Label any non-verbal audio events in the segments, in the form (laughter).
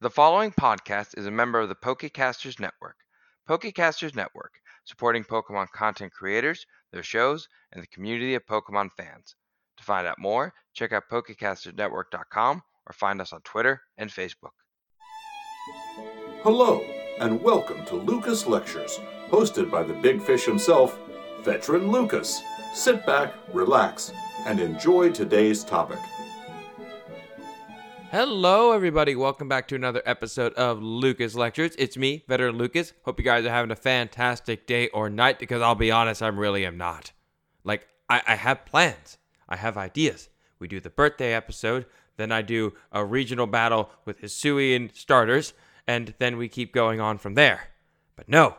The following podcast is a member of the Pokecasters Network. Pokecasters Network, supporting Pokemon content creators, their shows, and the community of Pokemon fans. To find out more, check out PokecastersNetwork.com or find us on Twitter and Facebook. Hello, and welcome to Lucas Lectures, hosted by the big fish himself, Veteran Lucas. Sit back, relax, and enjoy today's topic. Hello, everybody. Welcome back to another episode of Lucas Lectures. It's me, Veteran Lucas. Hope you guys are having a fantastic day or night because I'll be honest, I really am not. Like, I, I have plans, I have ideas. We do the birthday episode, then I do a regional battle with Hisuian starters, and then we keep going on from there. But no,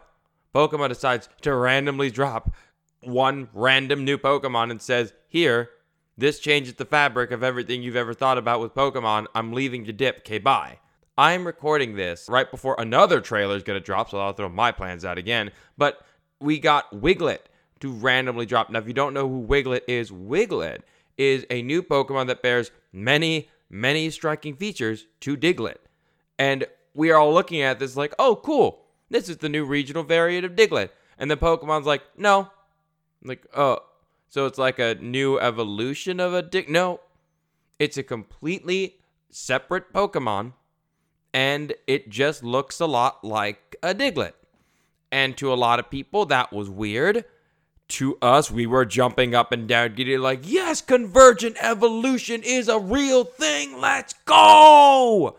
Pokemon decides to randomly drop one random new Pokemon and says, Here, this changes the fabric of everything you've ever thought about with Pokemon. I'm leaving to dip. Okay, bye. I'm recording this right before another trailer is going to drop, so I'll throw my plans out again. But we got Wiglett to randomly drop. Now, if you don't know who Wiglett is, Wiglett is a new Pokemon that bears many, many striking features to Diglett. And we are all looking at this like, oh, cool. This is the new regional variant of Diglett. And the Pokemon's like, no. like, oh, so it's like a new evolution of a dick. No, it's a completely separate Pokemon, and it just looks a lot like a Diglett. And to a lot of people, that was weird. To us, we were jumping up and down, getting like, yes, convergent evolution is a real thing. Let's go.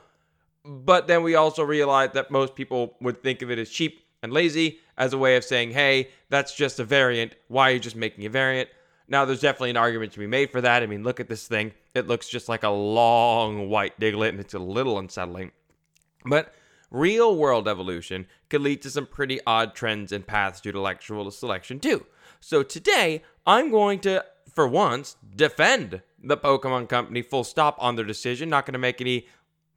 But then we also realized that most people would think of it as cheap and lazy as a way of saying, hey, that's just a variant. Why are you just making a variant? Now, there's definitely an argument to be made for that. I mean, look at this thing. It looks just like a long white Diglett, and it's a little unsettling. But real world evolution could lead to some pretty odd trends and paths due to electoral selection, too. So today, I'm going to, for once, defend the Pokemon Company full stop on their decision. Not going to make any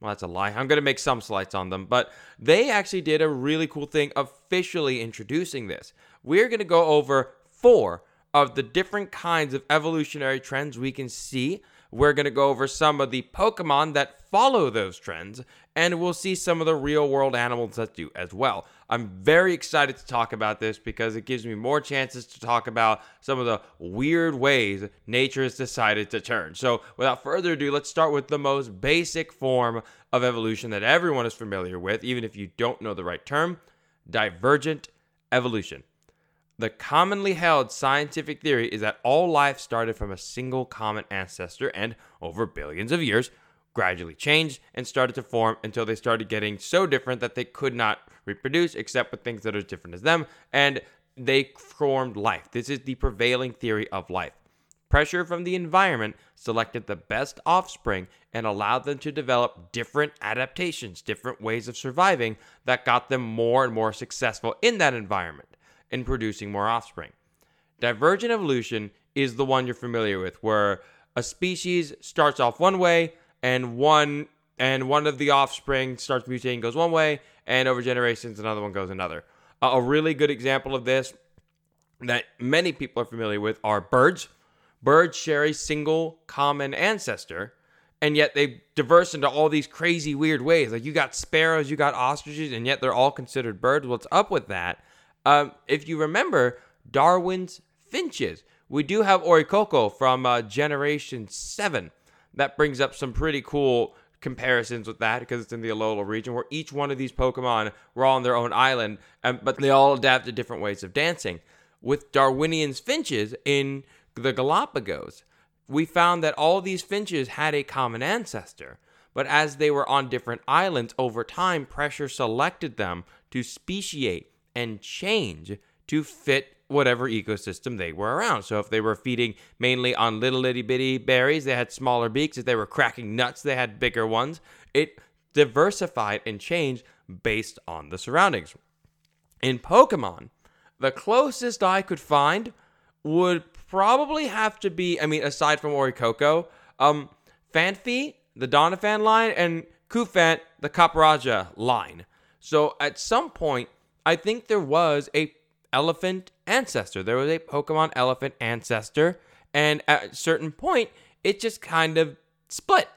well, that's a lie. I'm going to make some slights on them, but they actually did a really cool thing officially introducing this. We're going to go over four of the different kinds of evolutionary trends we can see. We're going to go over some of the Pokemon that follow those trends, and we'll see some of the real world animals that do as well. I'm very excited to talk about this because it gives me more chances to talk about some of the weird ways nature has decided to turn. So, without further ado, let's start with the most basic form of evolution that everyone is familiar with, even if you don't know the right term divergent evolution. The commonly held scientific theory is that all life started from a single common ancestor and, over billions of years, gradually changed and started to form until they started getting so different that they could not reproduce except with things that are different as them, and they formed life. This is the prevailing theory of life. Pressure from the environment selected the best offspring and allowed them to develop different adaptations, different ways of surviving that got them more and more successful in that environment and producing more offspring. Divergent evolution is the one you're familiar with, where a species starts off one way and one and one of the offspring starts mutating goes one way, and over generations another one goes another. Uh, a really good example of this that many people are familiar with are birds. Birds share a single common ancestor, and yet they diverse into all these crazy weird ways. Like you got sparrows, you got ostriches, and yet they're all considered birds. What's up with that? Um, if you remember Darwin's finches, we do have Oricorio from uh, Generation 7. That brings up some pretty cool comparisons with that because it's in the Alola region where each one of these Pokemon were all on their own island, um, but they all adapted different ways of dancing. With Darwinian's finches in the Galapagos, we found that all these finches had a common ancestor, but as they were on different islands over time, pressure selected them to speciate and change to fit whatever ecosystem they were around. So if they were feeding mainly on little itty bitty berries, they had smaller beaks. If they were cracking nuts, they had bigger ones. It diversified and changed based on the surroundings. In Pokemon, the closest I could find would probably have to be, I mean, aside from Oricorio, um, Phanpy, the Donphan line, and Cufant, the Copperajah line. So at some point, I think there was a elephant ancestor. There was a Pokemon elephant ancestor, and at a certain point, it just kind of split.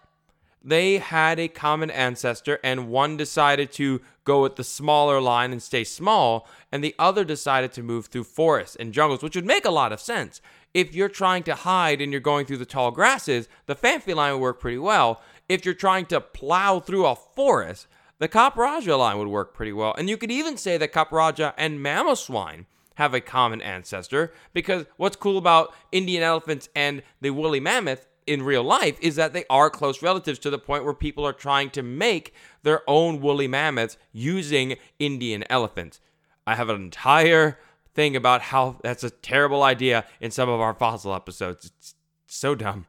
they had a common ancestor, and one decided to go with the smaller line and stay small, and the other decided to move through forests and jungles, which would make a lot of sense. If you're trying to hide and you're going through the tall grasses, the Phanpy line would work pretty well. If you're trying to plow through a forest, the Copperajah line would work pretty well. And you could even say that Copperajah and Mamoswine have a common ancestor because what's cool about Indian elephants and the woolly mammoth in real life is that they are close relatives to the point where people are trying to make their own woolly mammoths using Indian elephants. I have an entire thing about how that's a terrible idea in some of our fossil episodes. It's so dumb.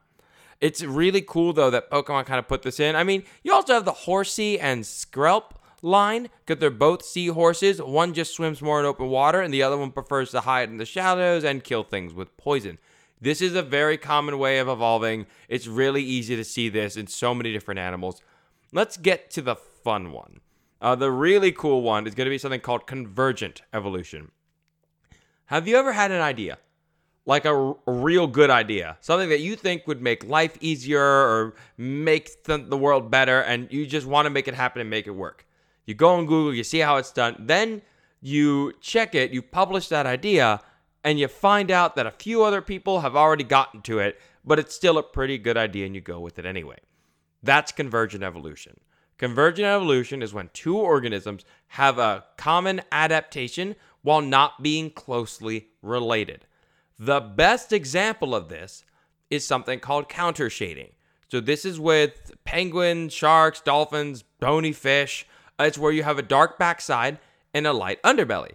It's really cool though that Pokemon kind of put this in. I mean, you also have the Horsea and Skrelp line because they're both seahorses. One just swims more in open water, and the other one prefers to hide in the shadows and kill things with poison. This is a very common way of evolving. It's really easy to see this in so many different animals. Let's get to the fun one. Uh, the really cool one is going to be something called convergent evolution. Have you ever had an idea? Like a, a real good idea, something that you think would make life easier or make the, the world better, and you just want to make it happen and make it work. You go on Google, you see how it's done, then you check it, you publish that idea, and you find out that a few other people have already gotten to it, but it's still a pretty good idea and you go with it anyway. That's convergent evolution. Convergent evolution is when two organisms have a common adaptation while not being closely related. The best example of this is something called counter shading. So, this is with penguins, sharks, dolphins, bony fish. It's where you have a dark backside and a light underbelly.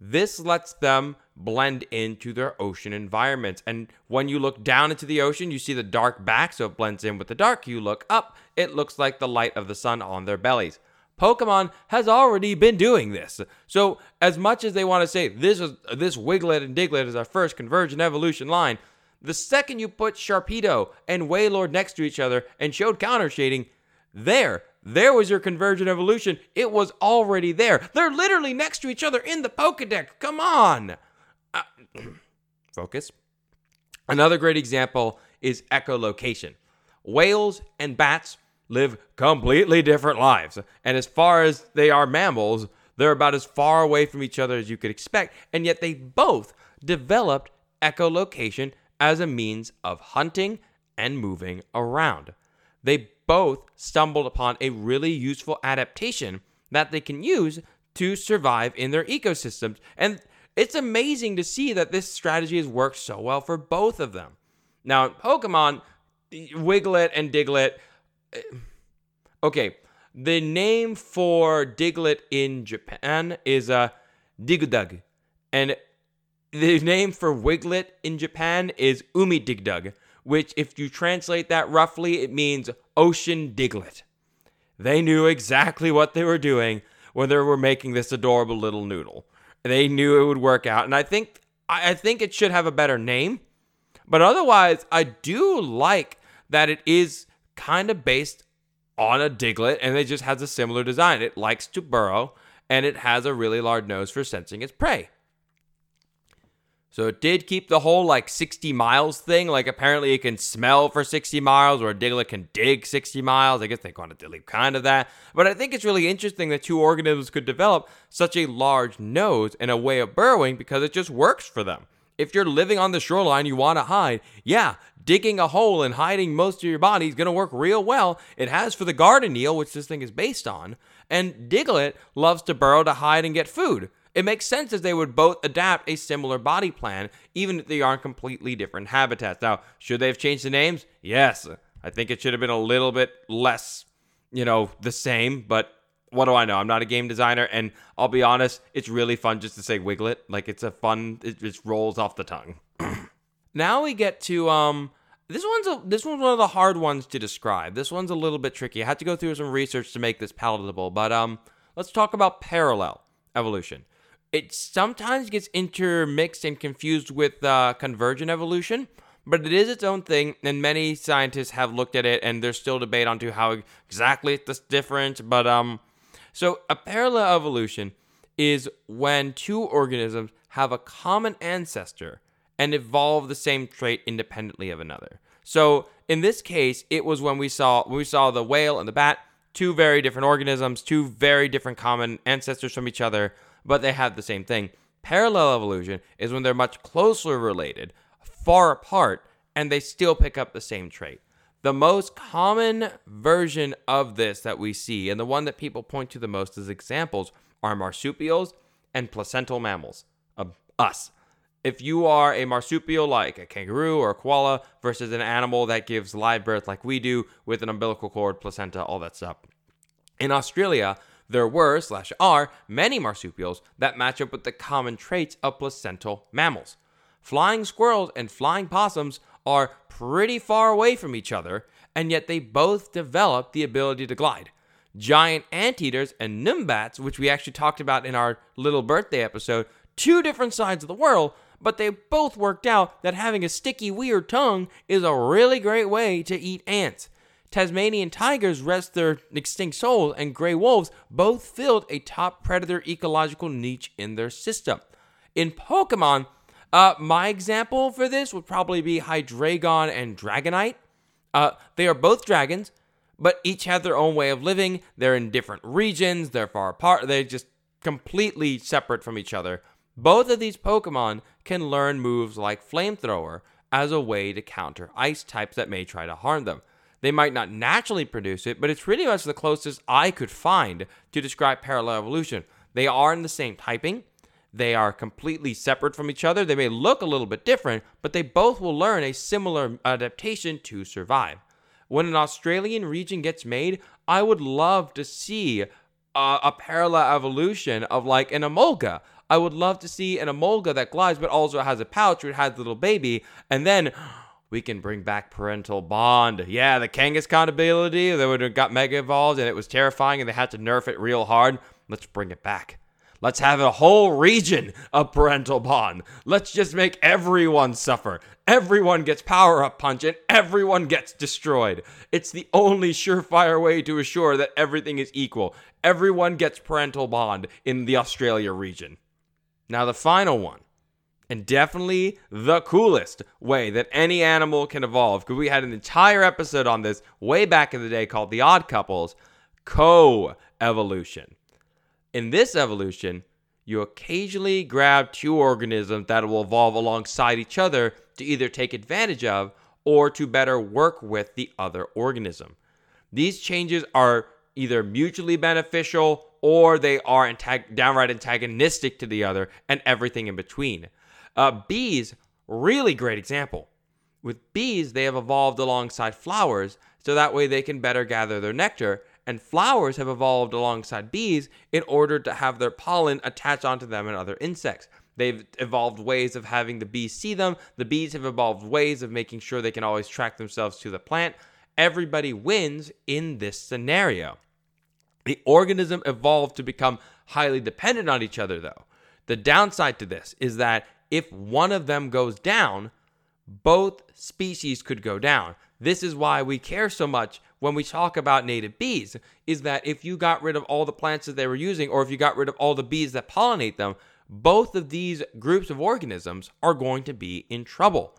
This lets them blend into their ocean environments. And when you look down into the ocean, you see the dark back, so it blends in with the dark. You look up, it looks like the light of the sun on their bellies. Pokemon has already been doing this. So as much as they want to say this is this Wiglett and Diglett is our first convergent evolution line, the second you put Sharpedo and Wailord next to each other and showed counter shading, there, there was your convergent evolution. It was already there. They're literally next to each other in the Pokedex. Come on. Uh, (clears throat) focus. Another great example is echolocation. Whales and bats live completely different lives. And as far as they are mammals, they're about as far away from each other as you could expect. And yet they both developed echolocation as a means of hunting and moving around. They both stumbled upon a really useful adaptation that they can use to survive in their ecosystems. And it's amazing to see that this strategy has worked so well for both of them. Now, Pokemon, Wiglett and Diglett. (sighs) Okay, the name for Diglett in Japan is uh, Digudug. And the (laughs) name for Wiglett in Japan is Umi Digdug, which, if you translate that roughly, it means ocean Diglett. They knew exactly what they were doing when they were making this adorable little noodle. They knew it would work out, and I think I think it should have a better name. But otherwise, I do like that it is kind of based on a Diglett and it just has a similar design. It likes to burrow, and it has a really large nose for sensing its prey. So it did keep the whole like 60 miles thing. Like apparently it can smell for 60 miles, or a Diglett can dig 60 miles. I guess they want to delete kind of that. But I think it's really interesting that two organisms could develop such a large nose and a way of burrowing because it just works for them. If you're living on the shoreline, you want to hide. Yeah, digging a hole and hiding most of your body is going to work real well. It has for the garden eel, which this thing is based on. And Diglett loves to burrow to hide and get food. It makes sense as they would both adapt a similar body plan, even if they are in completely different habitats. Now, should they have changed the names? Yes. I think it should have been a little bit less, you know, the same, but what do I know? I'm not a game designer, and I'll be honest, it's really fun just to say Wiglett. Like it's a fun, it just rolls off the tongue. (clears throat) now we get to um, this one's a, this one's one of the hard ones to describe. This one's a little bit tricky. I had to go through some research to make this palatable, but um, let's talk about parallel evolution it sometimes gets intermixed and confused with uh, convergent evolution, but it is its own thing, and many scientists have looked at it, and there's still debate onto how exactly it's different. But um, so a parallel evolution is when two organisms have a common ancestor and evolve the same trait independently of another. So in this case, it was when we saw when we saw the whale and the bat, two very different organisms, two very different common ancestors from each other, but they have the same thing. Parallel evolution is when they're much closer related, far apart, and they still pick up the same trait. The most common version of this that we see, and the one that people point to the most as examples, are marsupials and placental mammals. Uh, us. If you are a marsupial like a kangaroo or a koala versus an animal that gives live birth like we do with an umbilical cord, placenta, all that stuff. In Australia, there were, slash are, many marsupials that match up with the common traits of placental mammals. Flying squirrels and flying possums are pretty far away from each other, and yet they both develop the ability to glide. Giant anteaters and numbats, which we actually talked about in our little birthday episode, two different sides of the world, but they both worked out that having a sticky, weird tongue is a really great way to eat ants. Tasmanian tigers rest their extinct souls, and gray wolves both filled a top predator ecological niche in their system. In Pokemon, uh, my example for this would probably be Hydreigon and Dragonite. Uh, they are both dragons, but each have their own way of living. They're in different regions, they're far apart, they're just completely separate from each other. Both of these Pokemon can learn moves like Flamethrower as a way to counter ice types that may try to harm them. They might not naturally produce it, but it's pretty much the closest I could find to describe parallel evolution. They are in the same typing. They are completely separate from each other. They may look a little bit different, but they both will learn a similar adaptation to survive. When an Australian region gets made, I would love to see a, a parallel evolution of like an Emolga. I would love to see an Emolga that glides but also has a pouch where it has a little baby, and then we can bring back parental bond. Yeah, the Kangaskhan ability, they would have got mega evolved and it was terrifying and they had to nerf it real hard. Let's bring it back. Let's have a whole region of parental bond. Let's just make everyone suffer. Everyone gets power up punch and everyone gets destroyed. It's the only surefire way to assure that everything is equal. Everyone gets parental bond in the Australia region. Now, the final one, and definitely the coolest way that any animal can evolve, because we had an entire episode on this way back in the day called The Odd Couples co evolution. In this evolution, you occasionally grab two organisms that will evolve alongside each other to either take advantage of or to better work with the other organism. These changes are either mutually beneficial or they are antag- downright antagonistic to the other and everything in between. Uh, bees, really great example. With bees, they have evolved alongside flowers so that way they can better gather their nectar, and flowers have evolved alongside bees in order to have their pollen attach onto them and other insects. They've evolved ways of having the bees see them. The bees have evolved ways of making sure they can always track themselves to the plant. Everybody wins in this scenario. The organism evolved to become highly dependent on each other, though. The downside to this is that if one of them goes down, both species could go down. This is why we care so much when we talk about native bees is that if you got rid of all the plants that they were using or if you got rid of all the bees that pollinate them, both of these groups of organisms are going to be in trouble.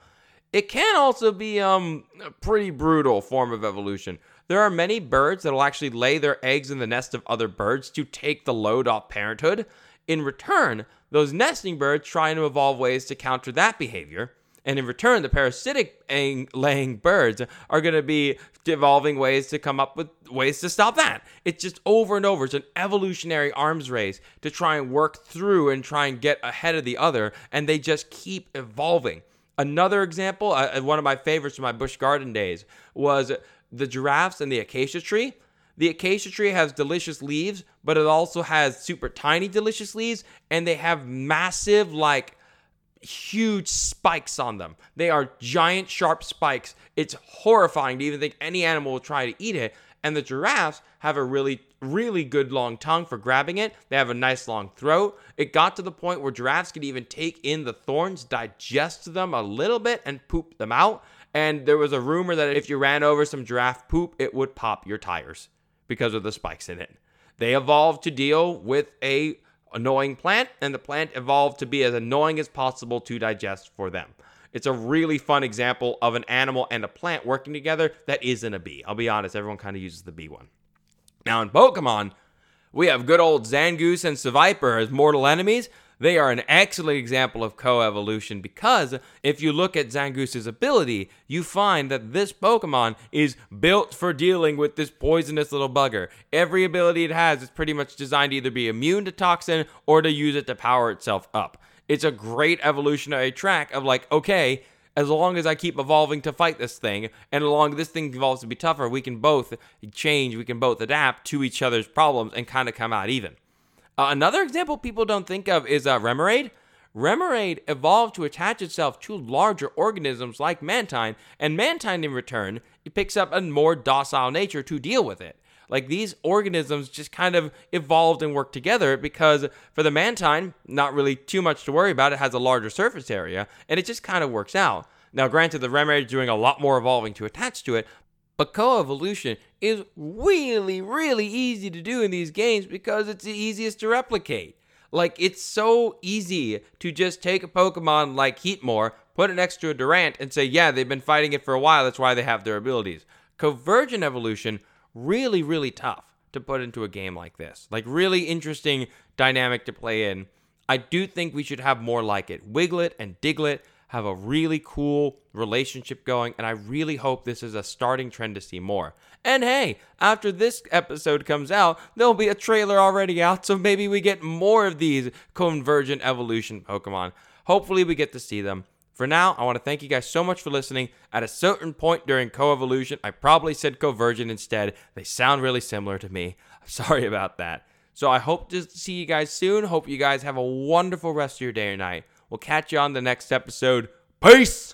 It can also be um, a pretty brutal form of evolution. There are many birds that will actually lay their eggs in the nest of other birds to take the load off parenthood. In return, those nesting birds try to evolve ways to counter that behavior. And in return, the parasitic laying birds are going to be evolving ways to come up with ways to stop that. It's just over and over. It's an evolutionary arms race to try and work through and try and get ahead of the other. And they just keep evolving. Another example, uh, one of my favorites from my Busch Garden days, was the giraffes and the acacia tree. The acacia tree has delicious leaves, but it also has super tiny delicious leaves, and they have massive, like, huge spikes on them. They are giant, sharp spikes. It's horrifying to even think any animal will try to eat it. And the giraffes have a really, really good long tongue for grabbing it. They have a nice long throat. It got to the point where giraffes could even take in the thorns, digest them a little bit, and poop them out. And there was a rumor that if you ran over some giraffe poop, it would pop your tires because of the spikes in it. They evolved to deal with a annoying plant, and the plant evolved to be as annoying as possible to digest for them. It's a really fun example of an animal and a plant working together that isn't a bee. I'll be honest, everyone kind of uses the bee one. Now in Pokemon, we have good old Zangoose and Seviper as mortal enemies. They are an excellent example of coevolution because if you look at Zangoose's ability, you find that this Pokemon is built for dealing with this poisonous little bugger. Every ability it has is pretty much designed to either be immune to toxin or to use it to power itself up. It's a great evolutionary track of like, okay, as long as I keep evolving to fight this thing, and as long this thing evolves to be tougher, we can both change, we can both adapt to each other's problems and kind of come out even. Uh, another example people don't think of is uh, Remoraid. Remoraid evolved to attach itself to larger organisms like Mantine, and Mantine in return picks up a more docile nature to deal with it. Like these organisms just kind of evolved and worked together because for the Mantine, not really too much to worry about. It has a larger surface area, and it just kind of works out. Now, granted, the Remoraid is doing a lot more evolving to attach to it, but coevolution is really, really easy to do in these games because it's the easiest to replicate. Like, it's so easy to just take a Pokemon like Heatmor, put it next to a Durant, and say, yeah, they've been fighting it for a while, that's why they have their abilities. Convergent evolution, really, really tough to put into a game like this. Like, really interesting dynamic to play in. I do think we should have more like it. Wiglett and Diglett have a really cool relationship going, and I really hope this is a starting trend to see more. And hey, after this episode comes out, there'll be a trailer already out, so maybe we get more of these convergent evolution Pokemon. Hopefully, we get to see them. For now, I want to thank you guys so much for listening. At a certain point during coevolution, I probably said convergent instead. They sound really similar to me. I'm (laughs) sorry about that. So I hope to see you guys soon. Hope you guys have a wonderful rest of your day or night. We'll catch you on the next episode. Peace!